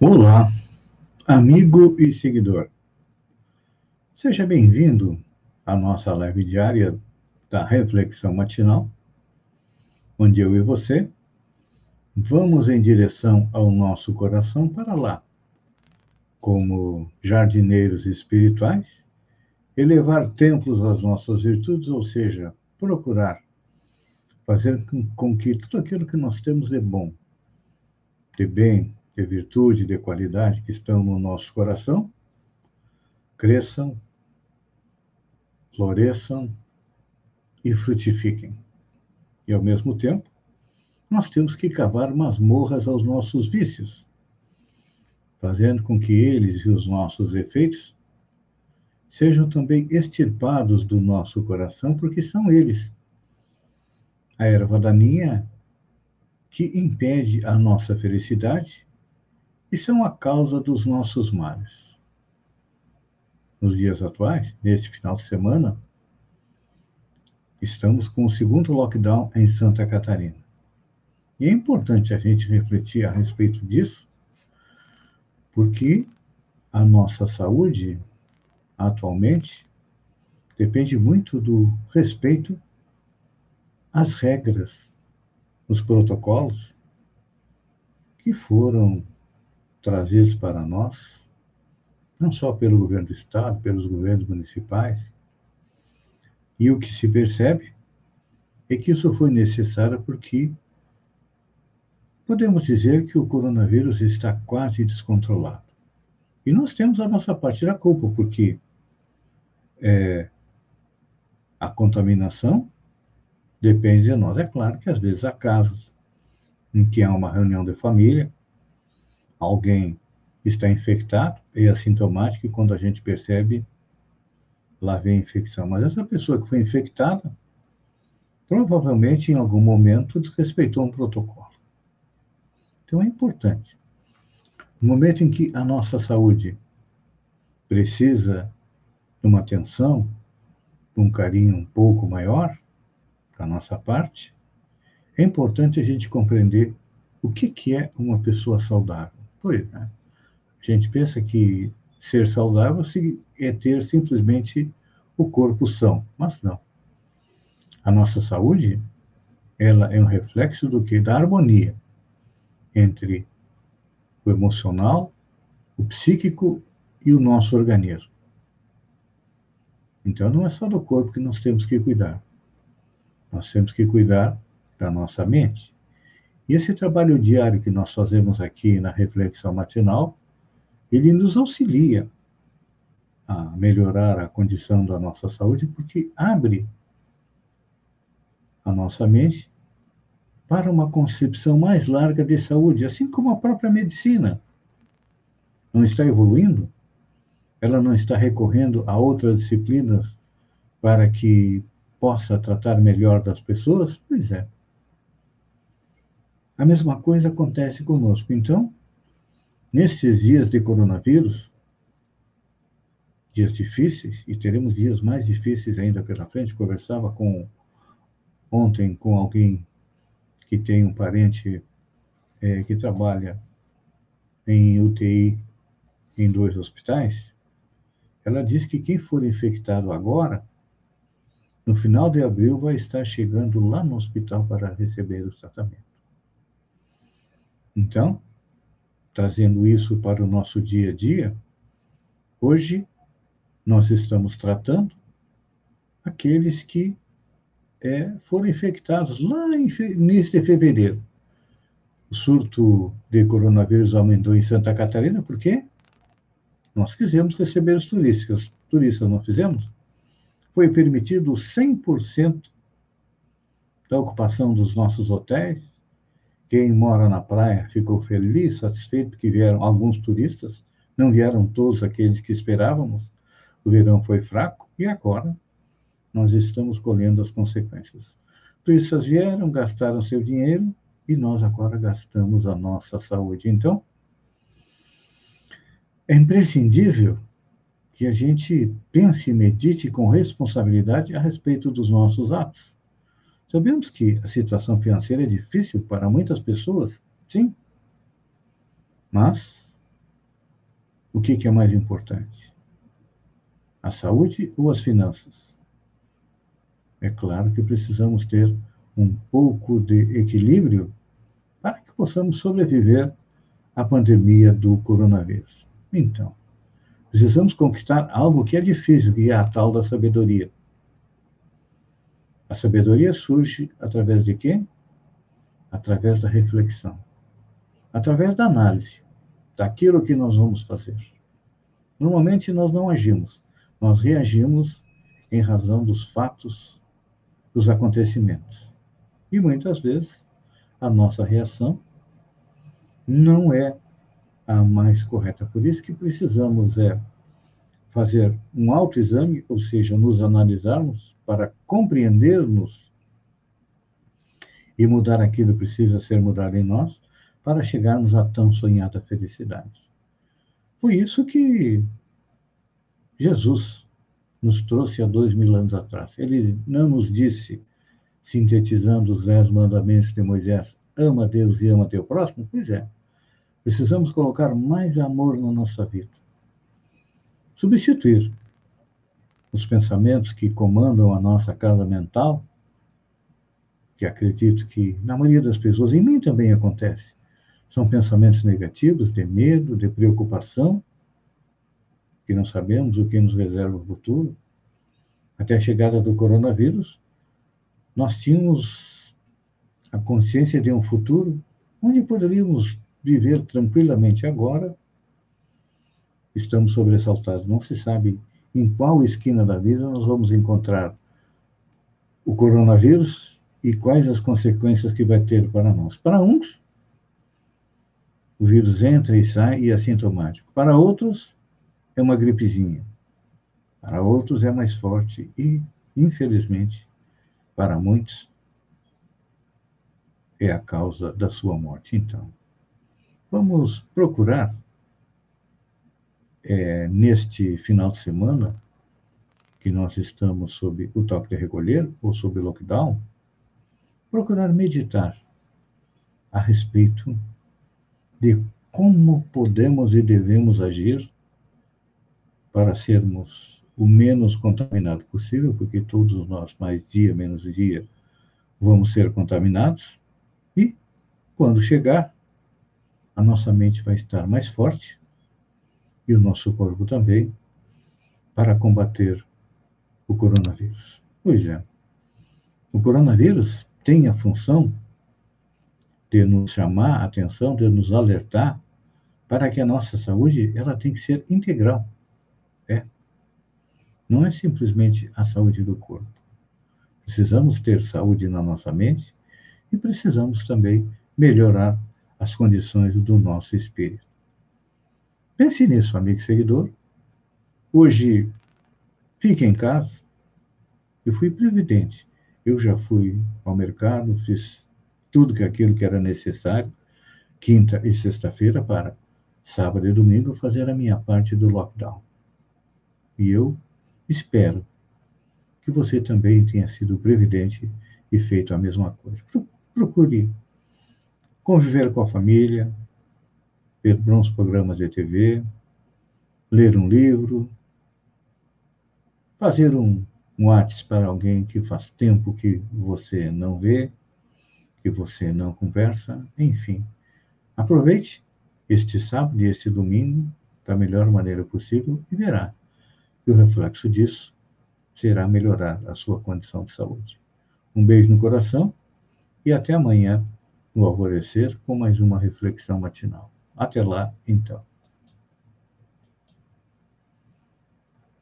Olá, amigo e seguidor. Seja bem-vindo à nossa live diária da Reflexão Matinal, onde eu e você vamos em direção ao nosso coração para lá, como jardineiros espirituais, elevar templos às nossas virtudes, ou seja, procurar fazer com que tudo aquilo que nós temos de bom, de bem, de virtude, de qualidade que estão no nosso coração, cresçam, floresçam e frutifiquem. E, ao mesmo tempo, nós temos que cavar masmorras aos nossos vícios, fazendo com que eles e os nossos efeitos sejam também extirpados do nosso coração, porque são eles a erva daninha que impede a nossa felicidade e são a causa dos nossos males. Nos dias atuais, neste final de semana, estamos com o segundo lockdown em Santa Catarina. E é importante a gente refletir a respeito disso, porque a nossa saúde, atualmente, depende muito do respeito às regras, os protocolos que foram trazidos para nós, não só pelo governo do Estado, pelos governos municipais. E o que se percebe é que isso foi necessário porque podemos dizer que o coronavírus está quase descontrolado. E nós temos a nossa parte da culpa, porque é, a contaminação depende de nós. É claro que às vezes há casos em que há uma reunião de família alguém está infectado é assintomático e quando a gente percebe, lá vem a infecção. Mas essa pessoa que foi infectada, provavelmente em algum momento desrespeitou um protocolo. Então é importante. No momento em que a nossa saúde precisa de uma atenção, de um carinho um pouco maior da nossa parte, é importante a gente compreender o que, que é uma pessoa saudável. Pois é. A gente pensa que ser saudável é ter simplesmente o corpo são, mas não. A nossa saúde, ela é um reflexo do que? Da harmonia entre o emocional, o psíquico e o nosso organismo. Então, não é só do corpo que nós temos que cuidar. Nós temos que cuidar da nossa mente. E esse trabalho diário que nós fazemos aqui na reflexão matinal, ele nos auxilia a melhorar a condição da nossa saúde, porque abre a nossa mente para uma concepção mais larga de saúde, assim como a própria medicina não está evoluindo, ela não está recorrendo a outras disciplinas para que possa tratar melhor das pessoas? Pois é. A mesma coisa acontece conosco. Então, nesses dias de coronavírus, dias difíceis, e teremos dias mais difíceis ainda pela frente, conversava com ontem com alguém que tem um parente é, que trabalha em UTI em dois hospitais, ela disse que quem for infectado agora, no final de abril, vai estar chegando lá no hospital para receber o tratamento. Então, trazendo isso para o nosso dia a dia, hoje nós estamos tratando aqueles que é, foram infectados lá em início de fevereiro. O surto de coronavírus aumentou em Santa Catarina, por quê? Nós quisemos receber os turistas. Turistas não fizemos? Foi permitido 100% da ocupação dos nossos hotéis, quem mora na praia ficou feliz, satisfeito, porque vieram alguns turistas, não vieram todos aqueles que esperávamos. O verão foi fraco e agora nós estamos colhendo as consequências. Turistas vieram, gastaram seu dinheiro e nós agora gastamos a nossa saúde. Então, é imprescindível que a gente pense e medite com responsabilidade a respeito dos nossos atos. Sabemos que a situação financeira é difícil para muitas pessoas, sim. Mas o que, é mais importante? A saúde ou as finanças? É claro que precisamos ter um pouco de equilíbrio para que possamos sobreviver à pandemia do coronavírus. Então, precisamos conquistar algo que é difícil, que é a tal da sabedoria. A sabedoria surge através de quê? Através da reflexão, através da análise daquilo que nós vamos fazer. Normalmente nós não agimos, nós reagimos em razão dos fatos, dos acontecimentos. E muitas vezes a nossa reação não é a mais correta. Por isso que precisamos é fazer um autoexame, ou seja, nos analisarmos para compreendermos e mudar aquilo que precisa ser mudado em nós para chegarmos à tão sonhada felicidade. Foi isso que Jesus nos trouxe há dois mil anos atrás. Ele não nos disse, sintetizando os dez mandamentos de Moisés, ama Deus e ama teu próximo? Pois é. Precisamos colocar mais amor na nossa vida. Substituir os pensamentos que comandam a nossa casa mental, que acredito que na maioria das pessoas, em mim também acontece, são pensamentos negativos, de medo, de preocupação, que não sabemos o que nos reserva o futuro. Até a chegada do coronavírus, nós tínhamos a consciência de um futuro onde poderíamos viver tranquilamente. Agora, estamos sobressaltados. Não se sabe em qual esquina da vida nós vamos encontrar o coronavírus e quais as consequências que vai ter para nós. Para uns, o vírus entra e sai e é sintomático. Para outros, é uma gripezinha. Para outros, é mais forte e, infelizmente, para muitos, é a causa da sua morte. Então, vamos procurar, é, neste final de semana, que nós estamos sob o toque de recolher ou sob lockdown, procurar meditar a respeito de como podemos e devemos agir para sermos o menos contaminado possível, porque todos nós, mais dia, menos dia, vamos ser contaminados. E, quando chegar, a nossa mente vai estar mais forte e o nosso corpo também para combater o coronavírus. Pois é, o coronavírus tem a função de nos chamar a atenção, de nos alertar para que a nossa saúde ela tem que ser integral. É. Não é simplesmente a saúde do corpo. Precisamos ter saúde na nossa mente e precisamos também melhorar as condições do nosso espírito. Pense nisso, amigo seguidor. Hoje, fique em casa. Eu fui previdente. Eu já fui ao mercado, fiz tudo aquilo que era necessário, quinta e sexta-feira, para sábado e domingo fazer a minha parte do lockdown. E eu espero que você também tenha sido previdente e feito a mesma coisa. Procure conviver com a família, ver bons programas de TV, ler um livro, fazer um, WhatsApp para alguém que faz tempo que você não vê, que você não conversa, enfim. Aproveite este sábado e este domingo da melhor maneira possível e verá que o reflexo disso será melhorar a sua condição de saúde. Um beijo no coração e até amanhã, no alvorecer, com mais uma reflexão matinal. Até lá, então.